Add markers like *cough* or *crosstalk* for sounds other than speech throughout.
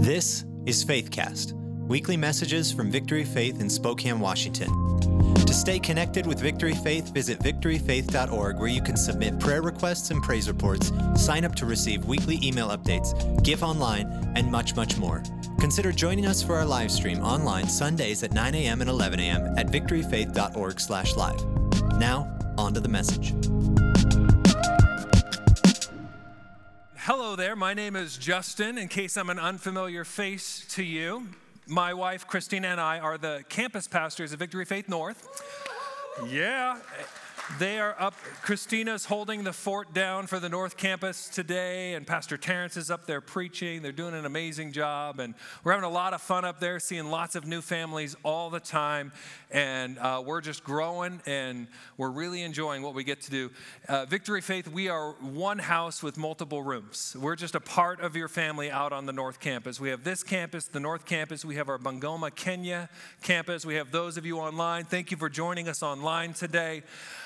This is Faithcast, weekly messages from Victory Faith in Spokane, Washington. To stay connected with Victory Faith, visit victoryfaith.org where you can submit prayer requests and praise reports, sign up to receive weekly email updates, give online, and much, much more. Consider joining us for our live stream online Sundays at 9 a.m. and 11 a.m. at victoryfaith.org/live. Now, on to the message. Hello there, my name is Justin. In case I'm an unfamiliar face to you, my wife Christina and I are the campus pastors of Victory Faith North. Yeah, they are up. Christina's holding the fort down for the North Campus today, and Pastor Terrence is up there preaching. They're doing an amazing job, and we're having a lot of fun up there, seeing lots of new families all the time. And uh, we're just growing, and we're really enjoying what we get to do. Uh, Victory Faith, we are one house with multiple rooms. We're just a part of your family out on the North Campus. We have this campus, the North Campus. We have our Bungoma, Kenya campus. We have those of you online. Thank you for joining us online today.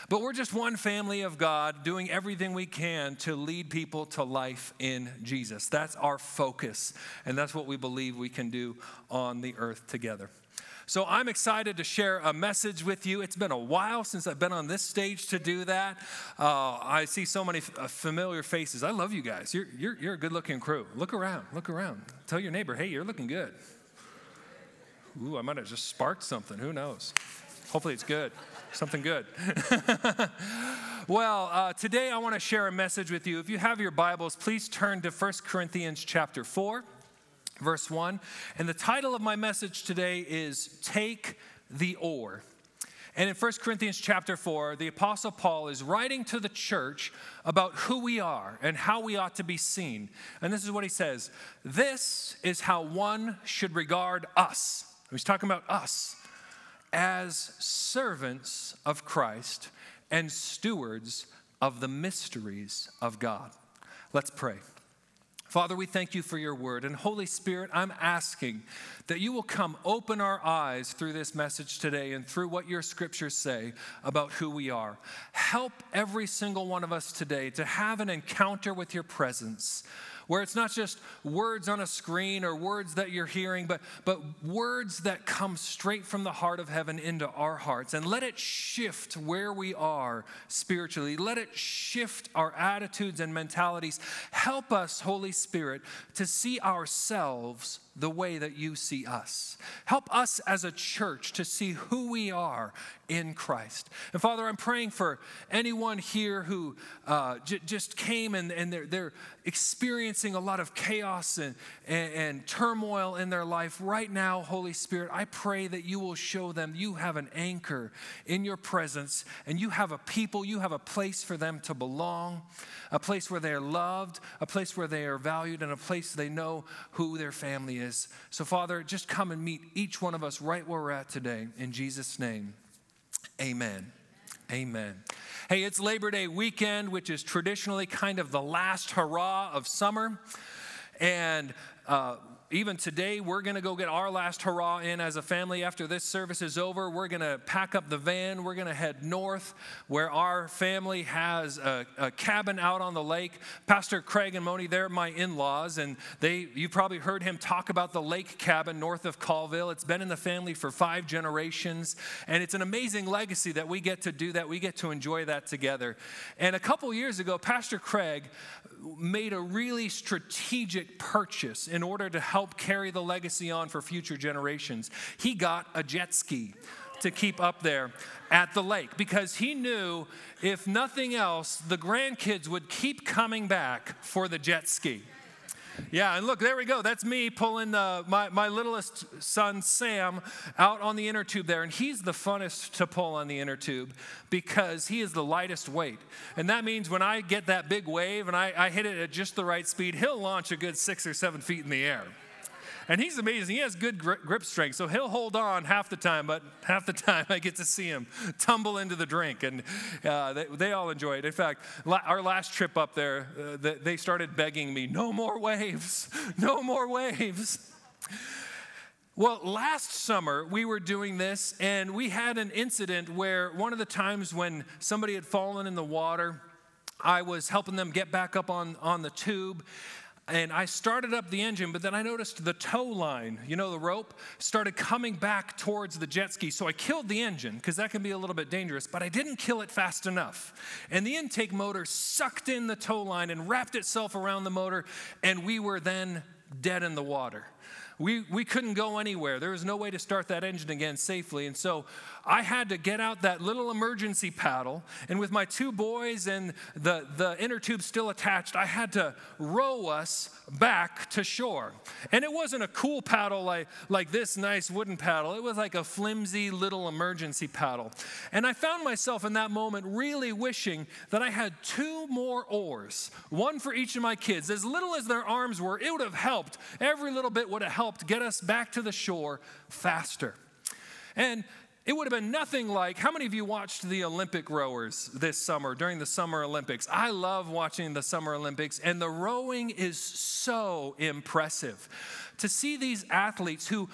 But we're just one family of God doing everything we can to lead people to life in Jesus. That's our focus, and that's what we believe we can do on the earth together. So I'm excited to share a message with you. It's been a while since I've been on this stage to do that. Uh, I see so many f- uh, familiar faces. I love you guys. You're, you're, you're a good looking crew. Look around, look around. Tell your neighbor, hey, you're looking good. Ooh, I might have just sparked something. Who knows? Hopefully it's good something good. *laughs* well, uh, today I want to share a message with you. If you have your Bibles, please turn to 1 Corinthians chapter 4, verse 1. And the title of my message today is Take the Oar. And in 1 Corinthians chapter 4, the Apostle Paul is writing to the church about who we are and how we ought to be seen. And this is what he says This is how one should regard us. He's talking about us as servants of Christ and stewards of the mysteries of God. Let's pray. Father, we thank you for your word. And Holy Spirit, I'm asking that you will come open our eyes through this message today and through what your scriptures say about who we are. Help every single one of us today to have an encounter with your presence where it's not just words on a screen or words that you're hearing, but, but words that come straight from the heart of heaven into our hearts. And let it shift where we are spiritually. Let it shift our attitudes and mentalities. Help us, Holy Spirit, to see ourselves the way that you see us. Help us as a church to see who we are in Christ. And Father, I'm praying for anyone here who uh, j- just came and, and they're, they're experiencing a lot of chaos and, and, and turmoil in their life. Right now, Holy Spirit, I pray that you will show them you have an anchor in your presence and you have a people, you have a place for them to belong, a place where they are loved, a place where they are valued, and a place they know who their family is. So, Father, just come and meet each one of us right where we're at today. In Jesus' name. Amen. Amen. Hey, it's Labor Day weekend, which is traditionally kind of the last hurrah of summer. And uh, even today, we're going to go get our last hurrah in as a family. After this service is over, we're going to pack up the van. We're going to head north where our family has a, a, cabin out on the lake. Pastor Craig and Moni, they're my in laws, and they, you probably heard him talk about the lake cabin north of Colville. It's been in the family for five generations, and it's an amazing legacy that we get to do that. We get to enjoy that together. And a couple years ago, Pastor Craig made a really strategic purchase in order to help carry the legacy on for future generations. He got a jet ski to keep up there at the lake because he knew if nothing else, the grandkids would keep coming back for the jet ski. Yeah, and look, there we go. That's me pulling uh, my, my littlest son, Sam, out on the inner tube there. And he's the funnest to pull on the inner tube because he is the lightest weight. And that means when I get that big wave and I, I hit it at just the right speed, he'll launch a good six or seven feet in the air. And he's amazing. He has good grip strength, so he'll hold on half the time, but half the *laughs* time I get to see him tumble into the drink. And uh, they, they, all enjoy it. In fact, la- our last trip up there, uh, they started begging me, no more waves, *laughs* no more waves. Well, last summer we were doing this, and we had an incident where one of the times when somebody had fallen in the water, I was helping them get back up on, on the tube and I started up the engine, but then I noticed the tow line, you know, the rope, started coming back towards the jet ski. So I killed the engine because that can be a little bit dangerous, but I didn't kill it fast enough. And the intake motor sucked in the tow line and wrapped itself around the motor, and we were then dead in the water. We, we couldn't go anywhere. There was no way to start that engine again safely. And so I had to get out that little emergency paddle, and with my two boys and the, the inner tube still attached, I had to row us back to shore. And it wasn't a cool paddle like, like this nice wooden paddle, it was like a flimsy little emergency paddle. And I found myself in that moment really wishing that I had two more oars, one for each of my kids. As little as their arms were, it would have helped. Every little bit would have helped get us back to the shore faster. And it would have been nothing like how many of you watched the Olympic rowers this summer during the Summer Olympics? I love watching the Summer Olympics, and the rowing is so impressive. To see these athletes who,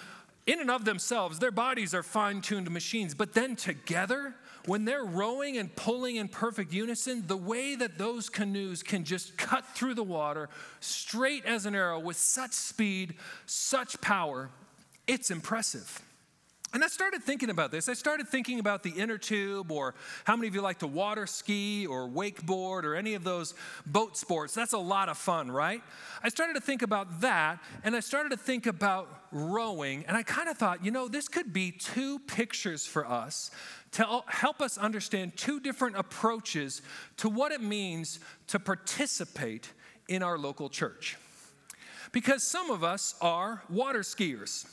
in and of themselves, their bodies are fine tuned machines, but then together, when they're rowing and pulling in perfect unison, the way that those canoes can just cut through the water straight as an arrow with such speed, such power, it's impressive. And I started thinking about this. I started thinking about the inner tube, or how many of you like to water ski or wakeboard or any of those boat sports. That's a lot of fun, right? I started to think about that, and I started to think about rowing, and I kind of thought, you know, this could be two pictures for us to help us understand two different approaches to what it means to participate in our local church. Because some of us are water skiers.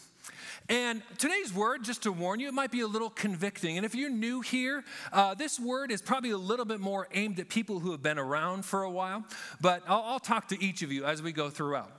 And today's word, just to warn you, it might be a little convicting. And if you're new here, uh, this word is probably a little bit more aimed at people who have been around for a while. But I'll, I'll talk to each of you as we go throughout.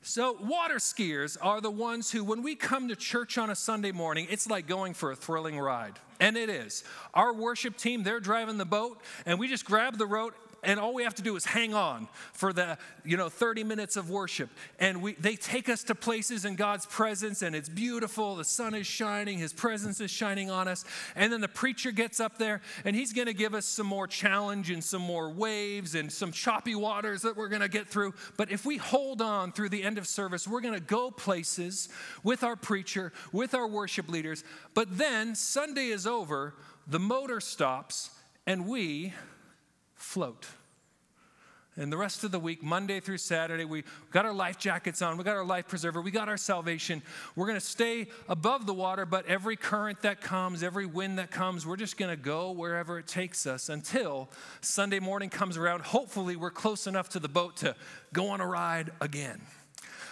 So, water skiers are the ones who, when we come to church on a Sunday morning, it's like going for a thrilling ride. And it is. Our worship team, they're driving the boat, and we just grab the rope and all we have to do is hang on for the you know 30 minutes of worship. And we they take us to places in god's presence and it's beautiful. The sun is shining. His presence is shining on us. And then the preacher gets up there and he's going to give us some more challenge and some more waves and some choppy waters that we're going to get through. But if we hold on through the end of service we're going to go places with our preacher with our worship leaders. But then sunday is over the motor stops and we float. And the rest of the week, Monday through Saturday, we got our life jackets on, we got our life preserver, we got our salvation. We're going to stay above the water, but every current that comes, every wind that comes, we're just going to go wherever it takes us until Sunday morning comes around. Hopefully, we're close enough to the boat to go on a ride again.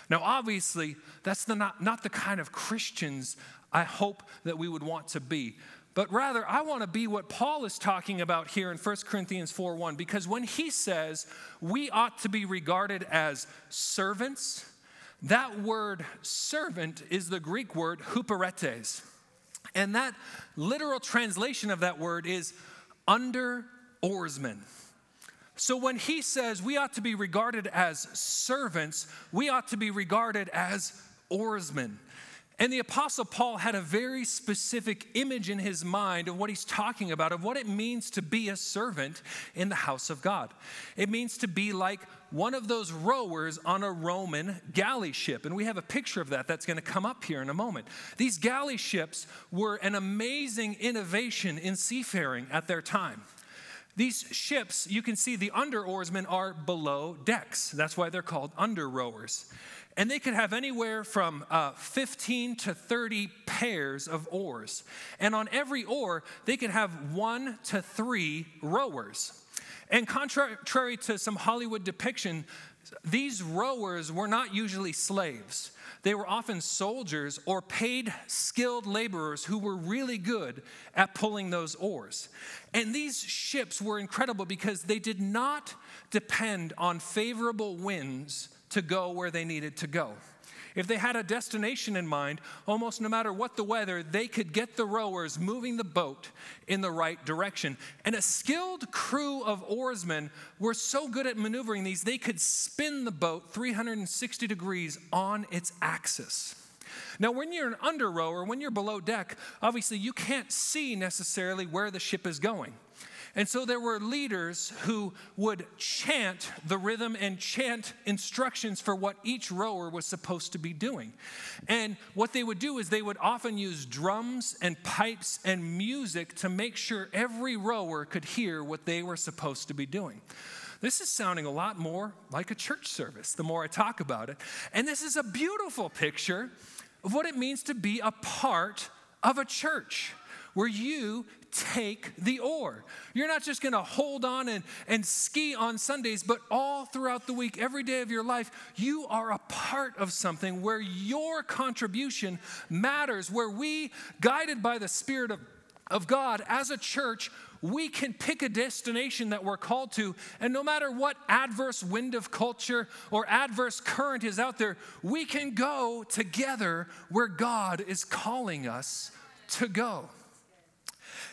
Now, obviously, that's the not, not the kind of Christians I hope that we would want to be. But rather, I want to be what Paul is talking about here in 1 Corinthians 4 1, because when he says we ought to be regarded as servants, that word servant is the Greek word huperetes. And that literal translation of that word is under oarsman. So when he says we ought to be regarded as servants, we ought to be regarded as oarsmen. And the Apostle Paul had a very specific image in his mind of what he's talking about, of what it means to be a servant in the house of God. It means to be like one of those rowers on a Roman galley ship. And we have a picture of that that's going to come up here in a moment. These galley ships were an amazing innovation in seafaring at their time. These ships, you can see the under oarsmen are below decks. That's why they're called under rowers and they could have anywhere from uh, 15 to 30 pairs of oars. And on every oar, they could have one to three rowers. And contrary to some Hollywood depiction, these rowers were not usually slaves. They were often soldiers or paid skilled laborers who were really good at pulling those oars. And these ships were incredible because they did not depend on favorable winds to go where they needed to go. If they had a destination in mind, almost no matter what the weather, they could get the rowers moving the boat in the right direction. And a skilled crew of oarsmen were so good at maneuvering these, they could spin the boat 360 degrees on its axis. Now, when you're an under rower, when you're below deck, obviously you can't see necessarily where the ship is going. And so there were leaders who would chant the rhythm and chant instructions for what each rower was supposed to be doing. And what they would do is they would often use drums and pipes and music to make sure every rower could hear what they were supposed to be doing. This is sounding a lot more like a church service the more I talk about it. And this is a beautiful picture of what it means to be a part of a church where you take the oar. You're not just gonna hold on and, and ski on Sundays, but all throughout the week, every day of your life, you are a part of something where your contribution matters, where we, guided by the Spirit of, of God as a church, we can pick a destination that we're called to, and no matter what adverse wind of culture or adverse current is out there, we can go together where God is calling us to go.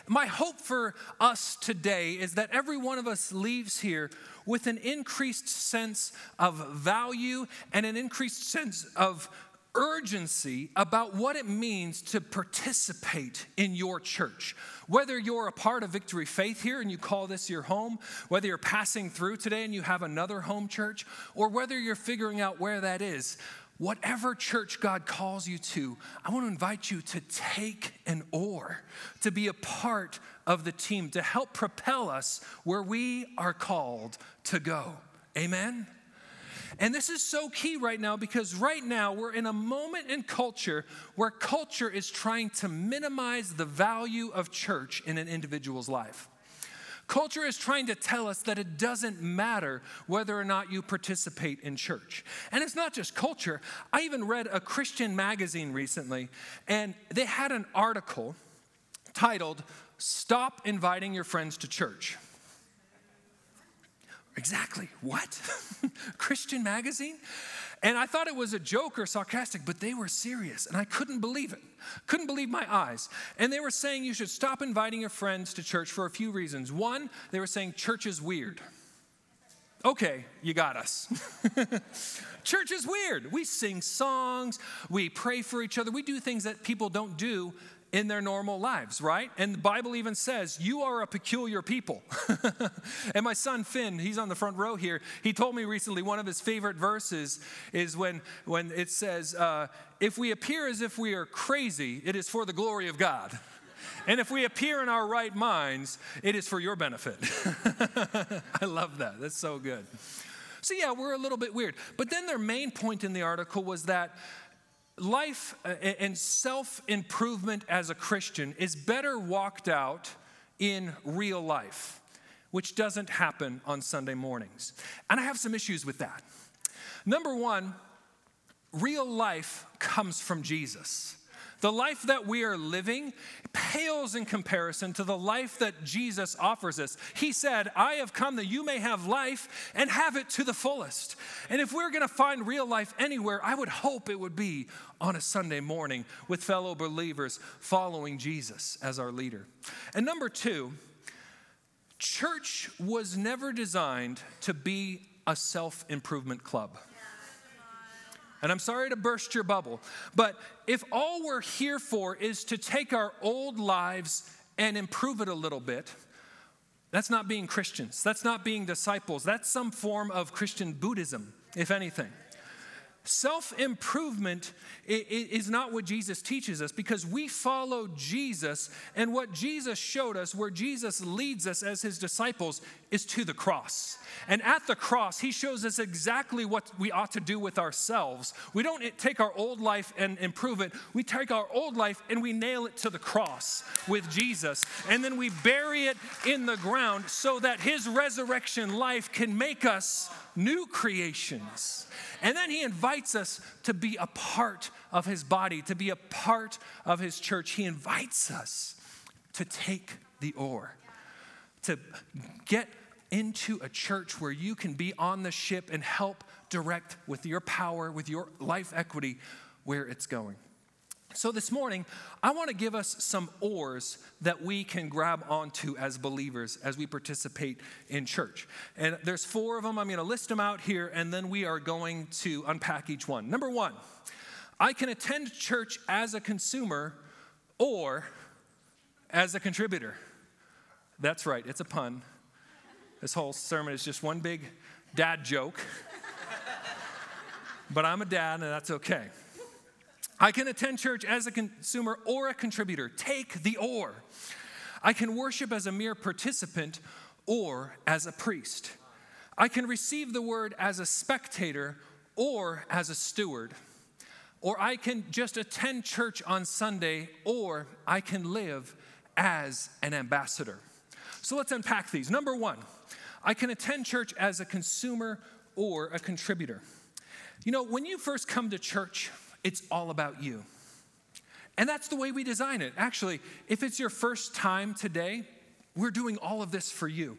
My hope for us today is that every one of us leaves here with an increased sense of value and an increased sense of urgency about what it means to participate in your church. Whether you're a part of Victory Faith here and you call this your home, whether you're passing through today and you have another home church, or whether you're figuring out where that is, whatever church God calls you to, I want to invite you to take an oar, to be a part of the team, to help propel us where we are called to go. Amen? And this is so key right now because right now we're in a moment in culture where culture is trying to minimize the value of church in an individual's life. Culture is trying to tell us that it doesn't matter whether or not you participate in church. And it's not just culture. I even read a Christian magazine recently, and they had an article titled, Stop Inviting Your Friends to Church. Exactly. What? *laughs* Christian magazine? And I thought it was a joke or sarcastic, but they were serious, and I couldn't believe it. Couldn't believe my eyes. And they were saying you should stop inviting your friends to church for a few reasons. One, they were saying church is weird. Okay, you got us. *laughs* church is weird. We sing songs, we pray for each other, we do things that people don't do in their normal lives, right? And the Bible even says, You are a peculiar people. *laughs* and my son Finn, he's on the front row here, he told me recently one of his favorite verses is when, when it says, uh, If we appear as if we are crazy, it is for the glory of God. And if we appear in our right minds, it is for your benefit. *laughs* I love that. That's so good. So, yeah, we're a little bit weird. But then their main point in the article was that life uh, and self improvement as a Christian is better walked out in real life, which doesn't happen on Sunday mornings. And I have some issues with that. Number one, real life comes from Jesus. The life that we are living pales in comparison to the life that Jesus offers us. He said, I have come that you may have life and have it to the fullest. And if we're going to find real life anywhere, I would hope it would be on a Sunday morning with fellow believers following Jesus as our leader. And number two, church was never designed to be a self improvement club. And I'm sorry to burst your bubble, but if all we're here for is to take our old lives and improve it a little bit, that's not being Christians. That's not being disciples. That's some form of Christian Buddhism, if anything. Self improvement is not what Jesus teaches us because we follow Jesus, and what Jesus showed us, where Jesus leads us as his disciples, is to the cross. And at the cross, he shows us exactly what we ought to do with ourselves. We don't take our old life and improve it, we take our old life and we nail it to the cross with Jesus. And then we bury it in the ground so that his resurrection life can make us new creations. And then he invites us to be a part of his body, to be a part of his church. He invites us to take the oar, to get into a church where you can be on the ship and help direct with your power, with your life equity, where it's going. So, this morning, I want to give us some oars that we can grab onto as believers as we participate in church. And there's four of them. I'm going to list them out here, and then we are going to unpack each one. Number one, I can attend church as a consumer or as a contributor. That's right, it's a pun. This whole sermon is just one big dad joke. but I'm a dad, and that's okay. I can attend church as a consumer or a contributor. Take the or. I can worship as a mere participant or as a priest. I can receive the word as a spectator or as a steward. Or I can just attend church on Sunday, or I can live as an ambassador. So let's unpack these. Number one, I can attend church as a consumer or a contributor. You know, when you first come to church, it's all about you. And that's the way we design it. Actually, if it's your first time today, we're doing all of this for you.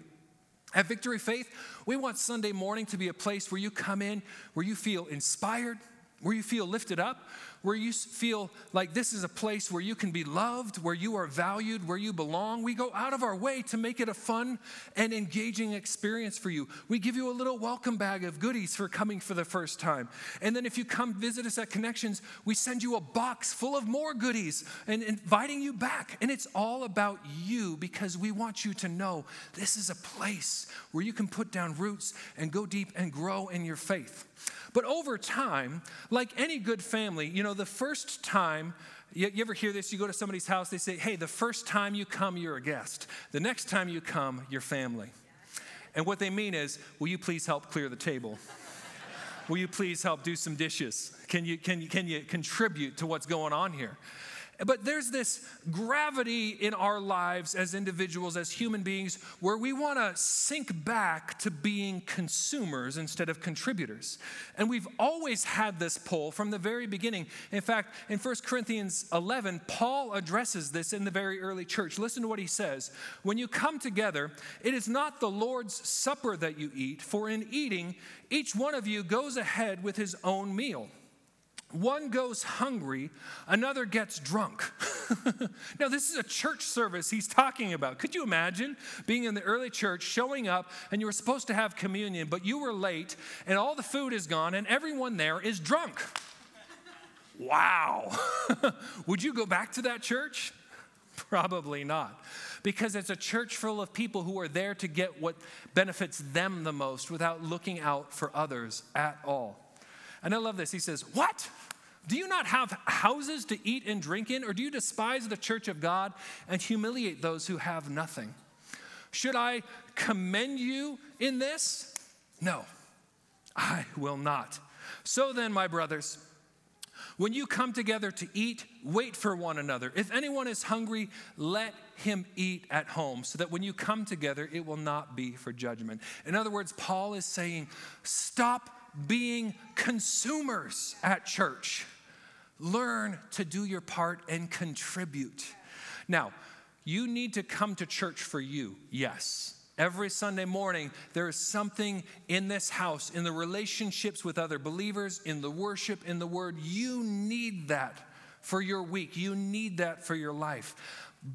At Victory Faith, we want Sunday morning to be a place where you come in, where you feel inspired, where you feel lifted up, where you feel like this is a place where you can be loved, where you are valued, where you belong. We go out of our way to make it a fun and engaging experience for you. We give you a little welcome bag of goodies for coming for the first time. And then if you come visit us at Connections, we send you a box full of more goodies and inviting you back. And it's all about you because we want you to know this is a place where you can put down roots and go deep and grow in your faith. But over time, like any good family, you know, the first time, you, ever hear this? You go to somebody's house, they say, hey, the first time you come, you're a guest. The next time you come, you're family. And what they mean is, will you please help clear the table? will you please help do some dishes? Can you, can you, can you contribute to what's going on here? But there's this gravity in our lives as individuals, as human beings, where we want to sink back to being consumers instead of contributors. And we've always had this pull from the very beginning. In fact, in 1 Corinthians 11, Paul addresses this in the very early church. Listen to what he says When you come together, it is not the Lord's supper that you eat, for in eating, each one of you goes ahead with his own meal. One goes hungry, another gets drunk. *laughs* now, this is a church service he's talking about. Could you imagine being in the early church, showing up, and you were supposed to have communion, but you were late, and all the food is gone, and everyone there is drunk? *laughs* Wow. *laughs* Would you go back to that church? Probably not. Because it's a church full of people who are there to get what benefits them the most without looking out for others at all. And I love this. He says, What? Do you not have houses to eat and drink in, or do you despise the church of God and humiliate those who have nothing? Should I commend you in this? No, I will not. So then, my brothers, when you come together to eat, wait for one another. If anyone is hungry, let him eat at home, so that when you come together, it will not be for judgment. In other words, Paul is saying, stop being consumers at church. Learn to do your part and contribute. Now, you need to come to church for you, yes. Every Sunday morning, there is something in this house, in the relationships with other believers, in the worship, in the word. You need that for your week. You need that for your life.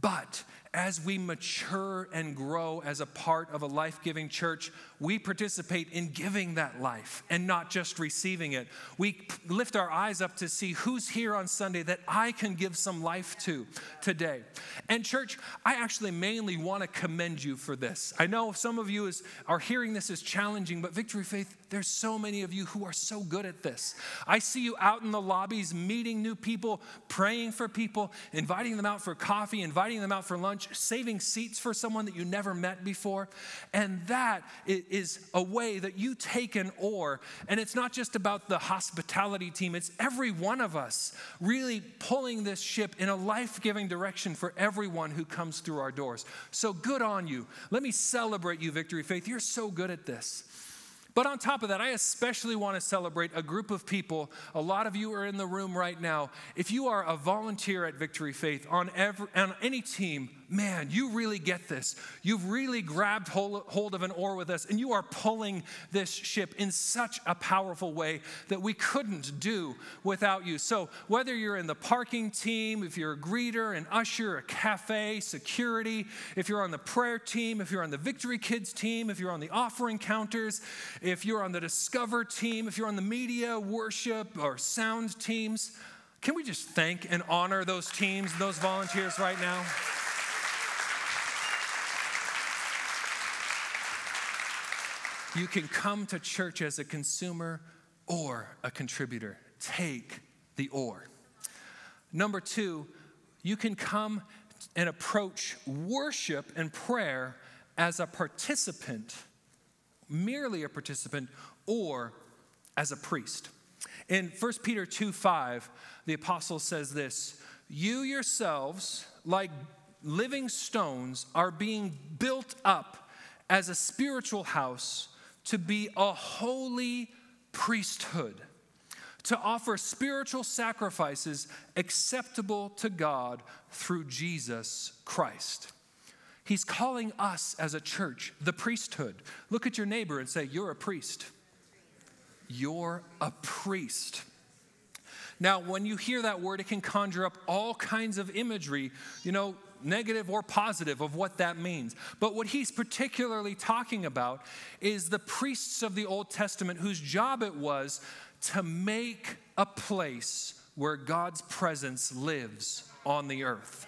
But as we mature and grow as a part of a life giving church, we participate in giving that life and not just receiving it. We lift our eyes up to see who's here on Sunday that I can give some life to today. And, church, I actually mainly want to commend you for this. I know some of you is, are hearing this as challenging, but Victory Faith, there's so many of you who are so good at this. I see you out in the lobbies meeting new people, praying for people, inviting them out for coffee, inviting them out for lunch, saving seats for someone that you never met before. And that is a way that you take an oar. And it's not just about the hospitality team, it's every one of us really pulling this ship in a life giving direction for everyone who comes through our doors. So good on you. Let me celebrate you, Victory Faith. You're so good at this. But on top of that, I especially want to celebrate a group of people. A lot of you are in the room right now. If you are a volunteer at Victory Faith on, every, on any team, man, you really get this. You've really grabbed hold of an oar with us, and you are pulling this ship in such a powerful way that we couldn't do without you. So, whether you're in the parking team, if you're a greeter, an usher, a cafe, security, if you're on the prayer team, if you're on the Victory Kids team, if you're on the offering counters, if you're on the Discover team, if you're on the media, worship, or sound teams, can we just thank and honor those teams, those volunteers right now? You can come to church as a consumer or a contributor. Take the or. Number two, you can come and approach worship and prayer as a participant, merely a participant, or as a priest. In 1 Peter 2 5, the apostle says this You yourselves, like living stones, are being built up as a spiritual house to be a holy priesthood to offer spiritual sacrifices acceptable to God through Jesus Christ. He's calling us as a church the priesthood. Look at your neighbor and say, You're a priest. You're a priest. Now, when you hear that word, it can conjure up all kinds of imagery, you know, negative or positive, of what that means. But what he's particularly talking about is the priests of the Old Testament whose job it was to make a place where God's presence lives on the earth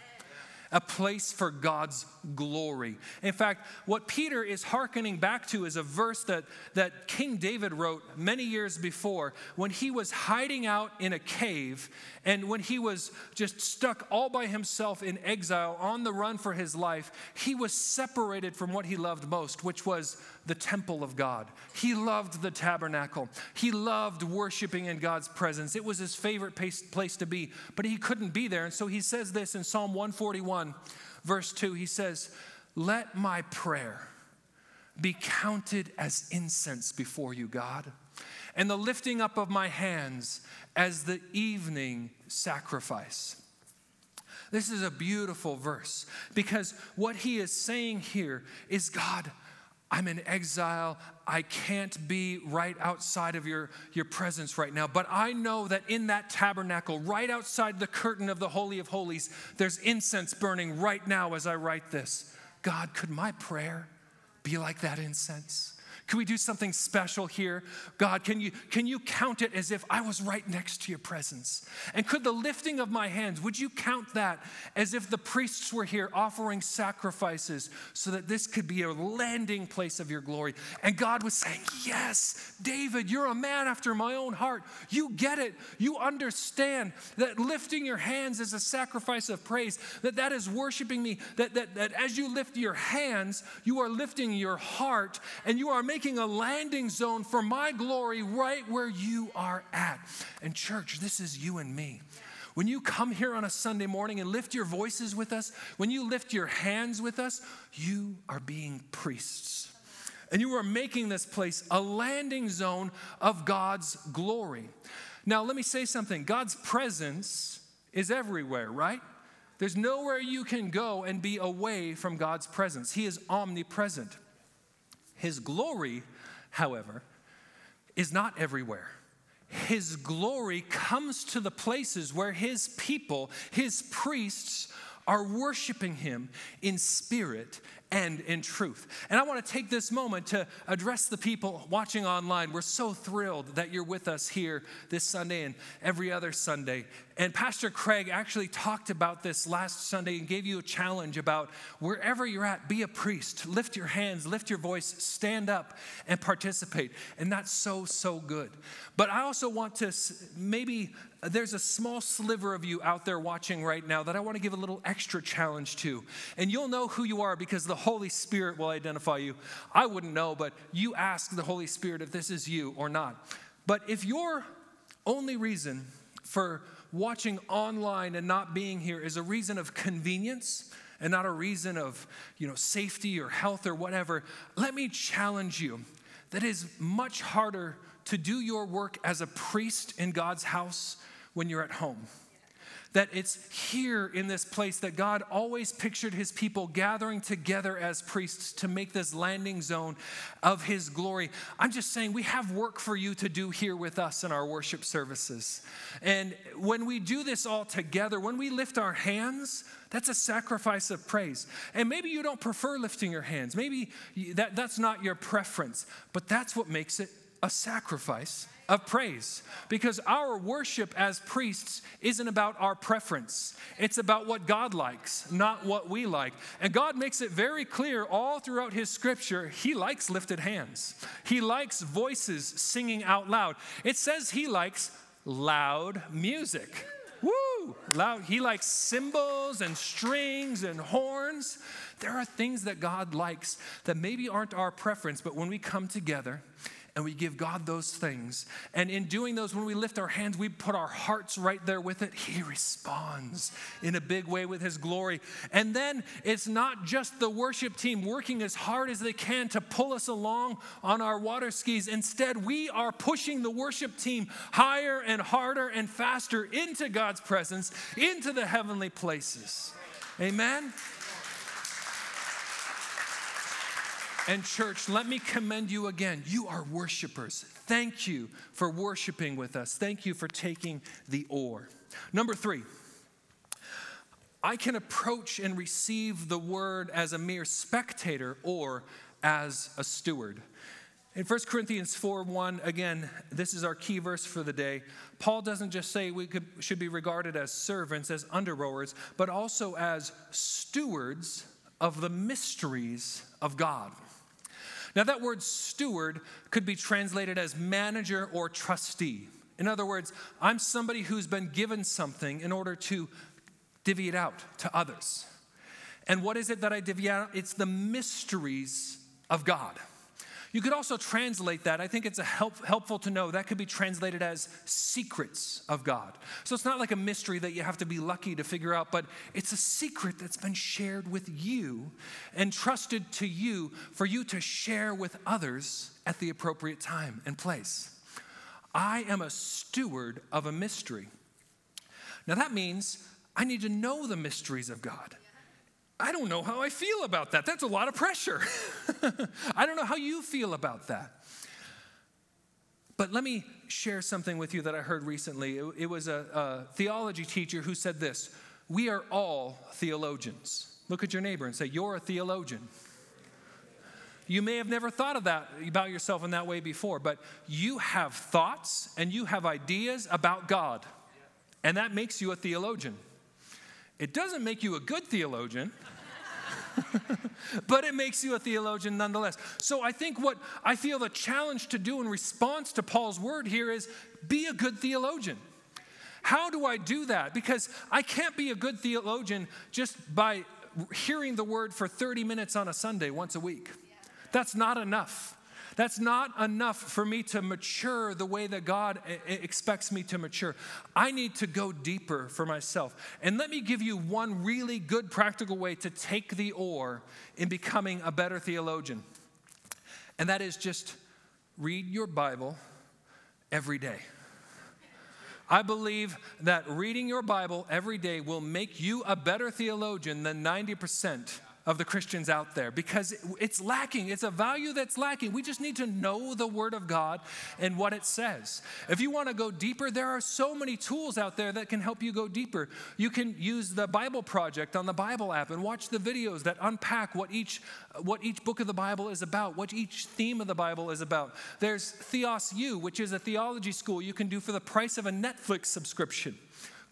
a place for God's glory. In fact, what Peter is hearkening back to is a verse that, that King David wrote many years before when he was hiding out in a cave and when he was just stuck all by himself in exile on the run for his life. He was separated from what he loved most, which was the temple of God. He loved the tabernacle. He loved worshiping in God's presence. It was his favorite place to be, but he couldn't be there. And so he says this in Psalm 141, verse 2. He says, Let my prayer be counted as incense before you, God, and the lifting up of my hands as the evening sacrifice. This is a beautiful verse because what he is saying here is God, I'm in exile. I can't be right outside of your, your presence right now. But I know that in that tabernacle, right outside the curtain of the Holy of Holies, there's incense burning right now as I write this. God, could my prayer be like that incense? Can we do something special here? God, can you, can you count it as if I was right next to your presence? And could the lifting of my hands, would you count that as if the priests were here offering sacrifices so that this could be a landing place of your glory? And God was saying, Yes, David, you're a man after my own heart. You get it. You understand that lifting your hands is a sacrifice of praise, that that is worshiping me, that, that, that as you lift your hands, you are lifting your heart and you are making making a landing zone for my glory right where you are at. And, church, this is you and me. When you come here on a Sunday morning and lift your voices with us, when you lift your hands with us, you are being priests. And you are making this place a landing zone of God's glory. Now, let me say something God's presence is everywhere, right? There's nowhere you can go and be away from God's presence. He is omnipresent. His glory, however, is not everywhere. His glory comes to the places where his people, his priests, are worshiping him in spirit and in truth. And I want to take this moment to address the people watching online. We're so thrilled that you're with us here this Sunday and every other Sunday. And Pastor Craig actually talked about this last Sunday and gave you a challenge about wherever you're at, be a priest, lift your hands, lift your voice, stand up and participate. And that's so, so good. But I also want to maybe there's a small sliver of you out there watching right now that I want to give a little extra challenge to. And you'll know who you are because the Holy Spirit will identify you. I wouldn't know, but you ask the Holy Spirit if this is you or not. But if your only reason for watching online and not being here is a reason of convenience and not a reason of, you know, safety or health or whatever, let me challenge you that is much harder to do your work as a priest in God's house when you're at home. That it's here in this place that God always pictured his people gathering together as priests to make this landing zone of his glory. I'm just saying we have work for you to do here with us in our worship services. And when we do this all together, when we lift our hands, that's a sacrifice of praise. And maybe you don't prefer lifting your hands. Maybe that, that's not your preference, but that's what makes it a sacrifice of praise because our worship as priests isn't about our preference. It's about what God likes, not what we like. And God makes it very clear all throughout His scripture He likes lifted hands, He likes voices singing out loud. It says He likes loud music. Woo! Loud. He likes cymbals and strings and horns. There are things that God likes that maybe aren't our preference, but when we come together and we give God those things. And in doing those, when we lift our hands, we put our hearts right there with it. He responds in a big way with His glory. And then it's not just the worship team working as hard as they can to pull us along on our water skis. Instead, we are pushing the worship team higher and harder and faster into God's presence, into the heavenly places. Amen. And, church, let me commend you again. You are worshipers. Thank you for worshiping with us. Thank you for taking the oar. Number three, I can approach and receive the word as a mere spectator or as a steward. In 1 Corinthians 4 1, again, this is our key verse for the day. Paul doesn't just say we could, should be regarded as servants, as under rowers, but also as stewards of the mysteries of God. Now, that word steward could be translated as manager or trustee. In other words, I'm somebody who's been given something in order to divvy it out to others. And what is it that I divvy out? It's the mysteries of God. You could also translate that. I think it's help, helpful to know that could be translated as secrets of God. So it's not like a mystery that you have to be lucky to figure out, but it's a secret that's been shared with you and trusted to you for you to share with others at the appropriate time and place. I am a steward of a mystery. Now that means I need to know the mysteries of God. I don't know how I feel about that. That's a lot of pressure. *laughs* I don't know how you feel about that. But let me share something with you that I heard recently. It, it was a, a theology teacher who said this We are all theologians. Look at your neighbor and say, You're a theologian. You may have never thought of that about yourself in that way before, but you have thoughts and you have ideas about God, and that makes you a theologian. It doesn't make you a good theologian. *laughs* but it makes you a theologian nonetheless. So I think what I feel the challenge to do in response to Paul's word here is be a good theologian. How do I do that? Because I can't be a good theologian just by hearing the word for 30 minutes on a Sunday once a week. That's not enough. That's not enough for me to mature the way that God expects me to mature. I need to go deeper for myself. And let me give you one really good practical way to take the oar in becoming a better theologian. And that is just read your Bible every day. I believe that reading your Bible every day will make you a better theologian than 90% of the Christians out there because it's lacking. It's a value that's lacking. We just need to know the Word of God and what it says. If you want to go deeper, there are so many tools out there that can help you go deeper. You can use the Bible Project on the Bible app and watch the videos that unpack what each, what each book of the Bible is about, what each theme of the Bible is about. There's Theos U, which is a theology school you can do for the price of a Netflix subscription.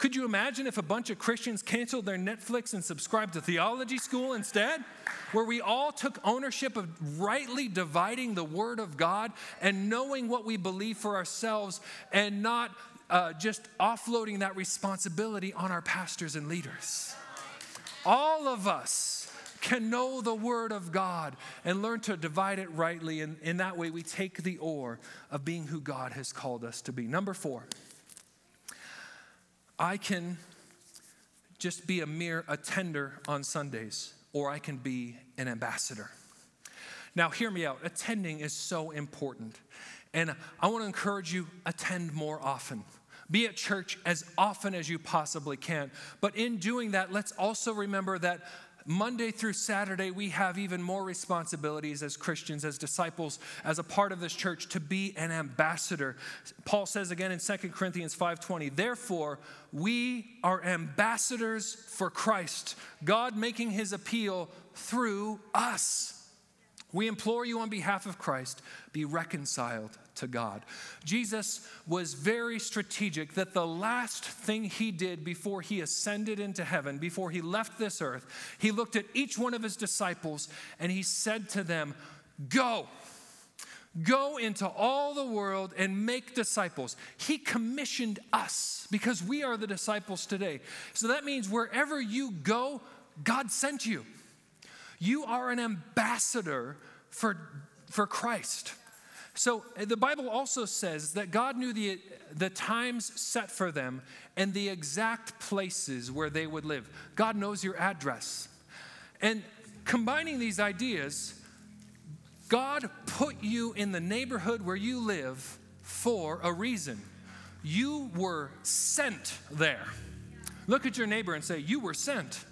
Could you imagine if a bunch of Christians canceled their Netflix and subscribed to theology school instead? Where we all took ownership of rightly dividing the Word of God and knowing what we believe for ourselves and not uh, just offloading that responsibility on our pastors and leaders. All of us can know the Word of God and learn to divide it rightly. And in that way, we take the oar of being who God has called us to be. Number four. I can just be a mere attender on Sundays, or I can be an ambassador. Now, hear me out. Attending is so important. And I want to encourage you attend more often. Be at church as often as you possibly can. But in doing that, let's also remember that Monday through Saturday, we have even more responsibilities as Christians, as disciples, as a part of this church to be an ambassador. Paul says again in 2 Corinthians 5:20, "Therefore, we are ambassadors for Christ, God making his appeal through us." We implore you on behalf of Christ, be reconciled to God. Jesus was very strategic that the last thing he did before he ascended into heaven, before he left this earth, he looked at each one of his disciples and he said to them, Go. Go into all the world and make disciples. He commissioned us because we are the disciples today. So that means wherever you go, God sent you. You are an ambassador for, for Christ. So uh, the Bible also says that God knew the, the times set for them and the exact places where they would live. God knows your address. And combining these ideas, God put you in the neighborhood where you live for a reason. You were sent there. Look at your neighbor and say, You were sent.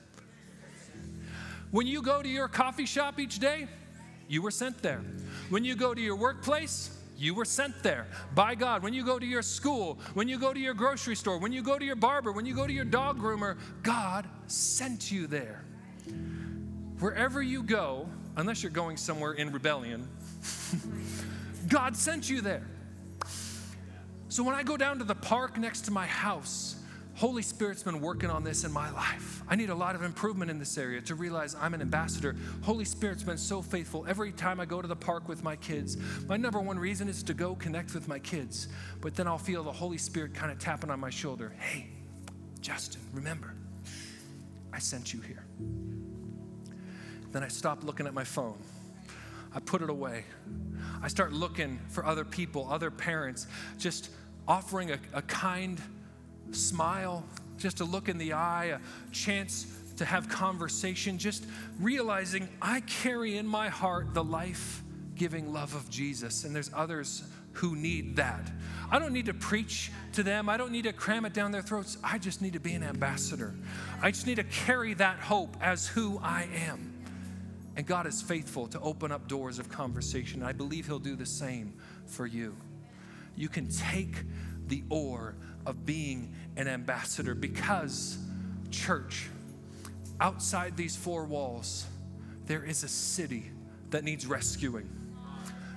When you go to your coffee shop each day, you were sent there. When you go to your workplace, you were sent there by God. When you go to your school, when you go to your grocery store, when you go to your barber, when you go to your dog groomer, God sent you there. Wherever you go, unless you're going somewhere in rebellion, *laughs* God sent you there. So when I go down to the park next to my house, Holy Spirit's been working on this in my life. I need a lot of improvement in this area to realize I'm an ambassador. Holy Spirit's been so faithful. Every time I go to the park with my kids, my number one reason is to go connect with my kids. But then I'll feel the Holy Spirit kind of tapping on my shoulder. Hey, Justin, remember, I sent you here. Then I stop looking at my phone. I put it away. I start looking for other people, other parents, just offering a, a kind smile, just a look in the eye, a chance to have conversation, just realizing I carry in my heart the life giving love of Jesus, and there's others who need that. I don't need to preach to them. I don't need to cram it down their throats. I just need to be an ambassador. I just need to carry that hope as who I am. And God is faithful to open up doors of conversation. I believe He'll do the same for you. You can take the oar of being an ambassador because, church, outside these four walls, there is a city that needs rescuing.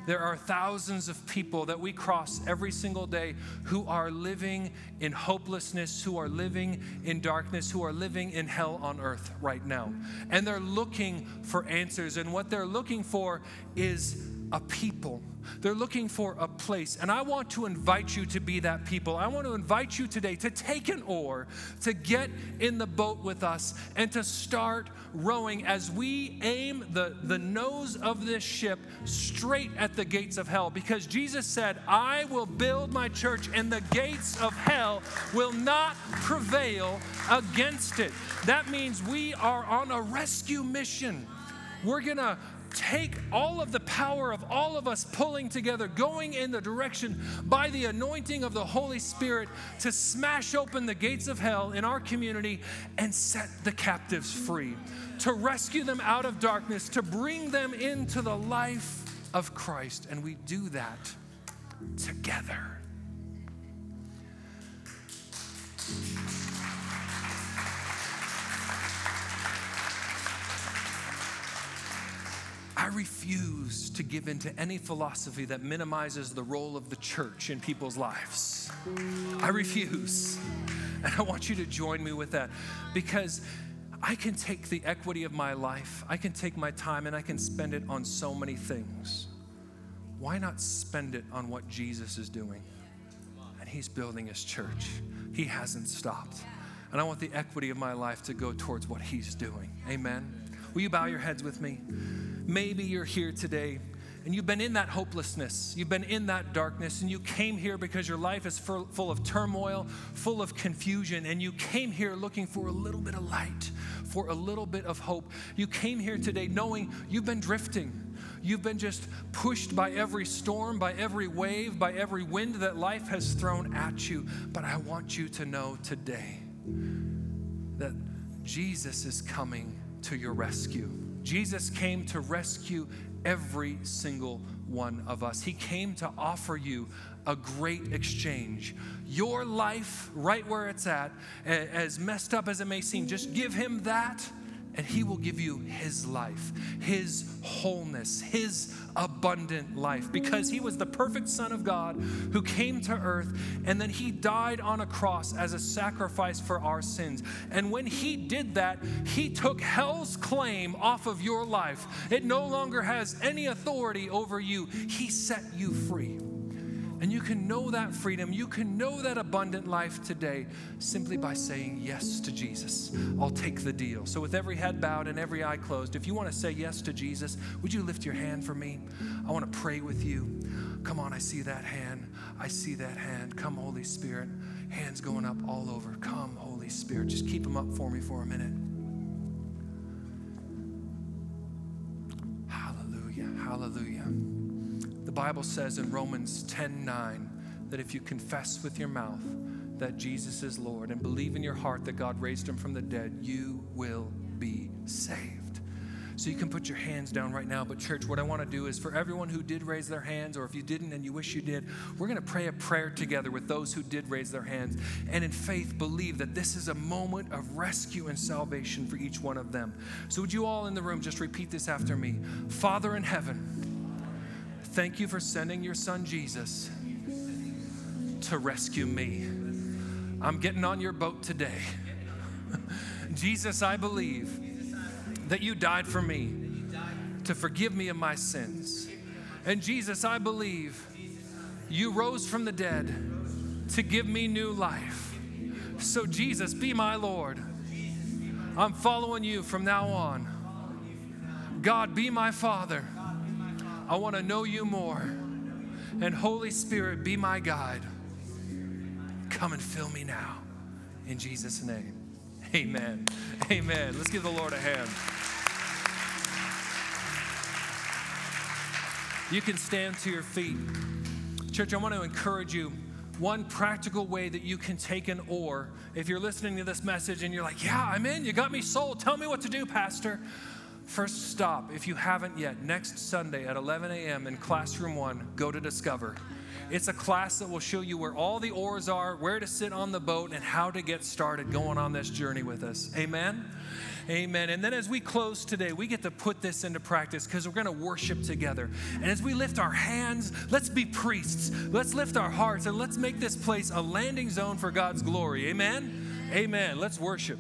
There are thousands of people that we cross every single day who are living in hopelessness, who are living in darkness, who are living in hell on earth right now. And they're looking for answers. And what they're looking for is a people they're looking for a place. And I want to invite you to be that people. I want to invite you today to take an oar, to get in the boat with us, and to start rowing as we aim the, the nose of this ship straight at the gates of hell. Because Jesus said, I will build my church, and the gates of hell will not prevail against it. That means we are on a rescue mission. We're going to take all of the power of all of us pulling together, going in the direction by the anointing of the Holy Spirit to smash open the gates of hell in our community and set the captives free, to rescue them out of darkness, to bring them into the life of Christ. And we do that together. I refuse to give in to any philosophy that minimizes the role of the church in people's lives. I refuse. And I want you to join me with that because I can take the equity of my life, I can take my time, and I can spend it on so many things. Why not spend it on what Jesus is doing? And He's building His church, He hasn't stopped. And I want the equity of my life to go towards what He's doing. Amen. Will you bow your heads with me? Maybe you're here today and you've been in that hopelessness, you've been in that darkness, and you came here because your life is full of turmoil, full of confusion, and you came here looking for a little bit of light, for a little bit of hope. You came here today knowing you've been drifting. You've been just pushed by every storm, by every wave, by every wind that life has thrown at you. But I want you to know today that Jesus is coming to your rescue. Jesus came to rescue every single one of us. He came to offer you a great exchange. Your life, right where it's at, as messed up as it may seem, just give Him that, and He will give you His life, His wholeness, His abundant life, because He was the perfect Son of God who came to earth and then He died on a cross as a sacrifice for our sins. And when He did that, He took hell's claim off of your life. It no longer has any authority over you, He set you free. And you can know that freedom, you can know that abundant life today simply by saying yes to Jesus. I'll take the deal. So, with every head bowed and every eye closed, if you want to say yes to Jesus, would you lift your hand for me? I want to pray with you. Come on, I see that hand. I see that hand. Come, Holy Spirit. Hands going up all over. Come, Holy Spirit. Just keep them up for me for a minute. Hallelujah. Hallelujah. The Bible says in Romans 10 9 that if you confess with your mouth that Jesus is Lord and believe in your heart that God raised him from the dead, you will be saved. So you can put your hands down right now. But, church, what I want to do is for everyone who did raise their hands, or if you didn't and you wish you did, we're going to pray a prayer together with those who did raise their hands. And in faith, believe that this is a moment of rescue and salvation for each one of them. So, would you all in the room just repeat this after me? Father in heaven, Thank you for sending your son Jesus to rescue me. I'm getting on your boat today. *laughs* Jesus, I believe that you died for me to forgive me of my sins. And Jesus, I believe you rose from the dead to give me new life. So, Jesus, be my Lord. I'm following you from now on. God, be my Father. I want to know you more. And Holy Spirit, be my guide. Come and fill me now. In Jesus' name. Amen. Amen. Let's give the Lord a hand. You can stand to your feet. Church, I want to encourage you one practical way that you can take an oar. If you're listening to this message and you're like, yeah, I'm in, you got me sold, tell me what to do, Pastor. First stop, if you haven't yet, next Sunday at 11 a.m. in Classroom 1, go to Discover. It's a class that will show you where all the oars are, where to sit on the boat, and how to get started going on this journey with us. Amen? Amen. And then as we close today, we get to put this into practice because we're going to worship together. And as we lift our hands, let's be priests. Let's lift our hearts and let's make this place a landing zone for God's glory. Amen? Amen. Let's worship.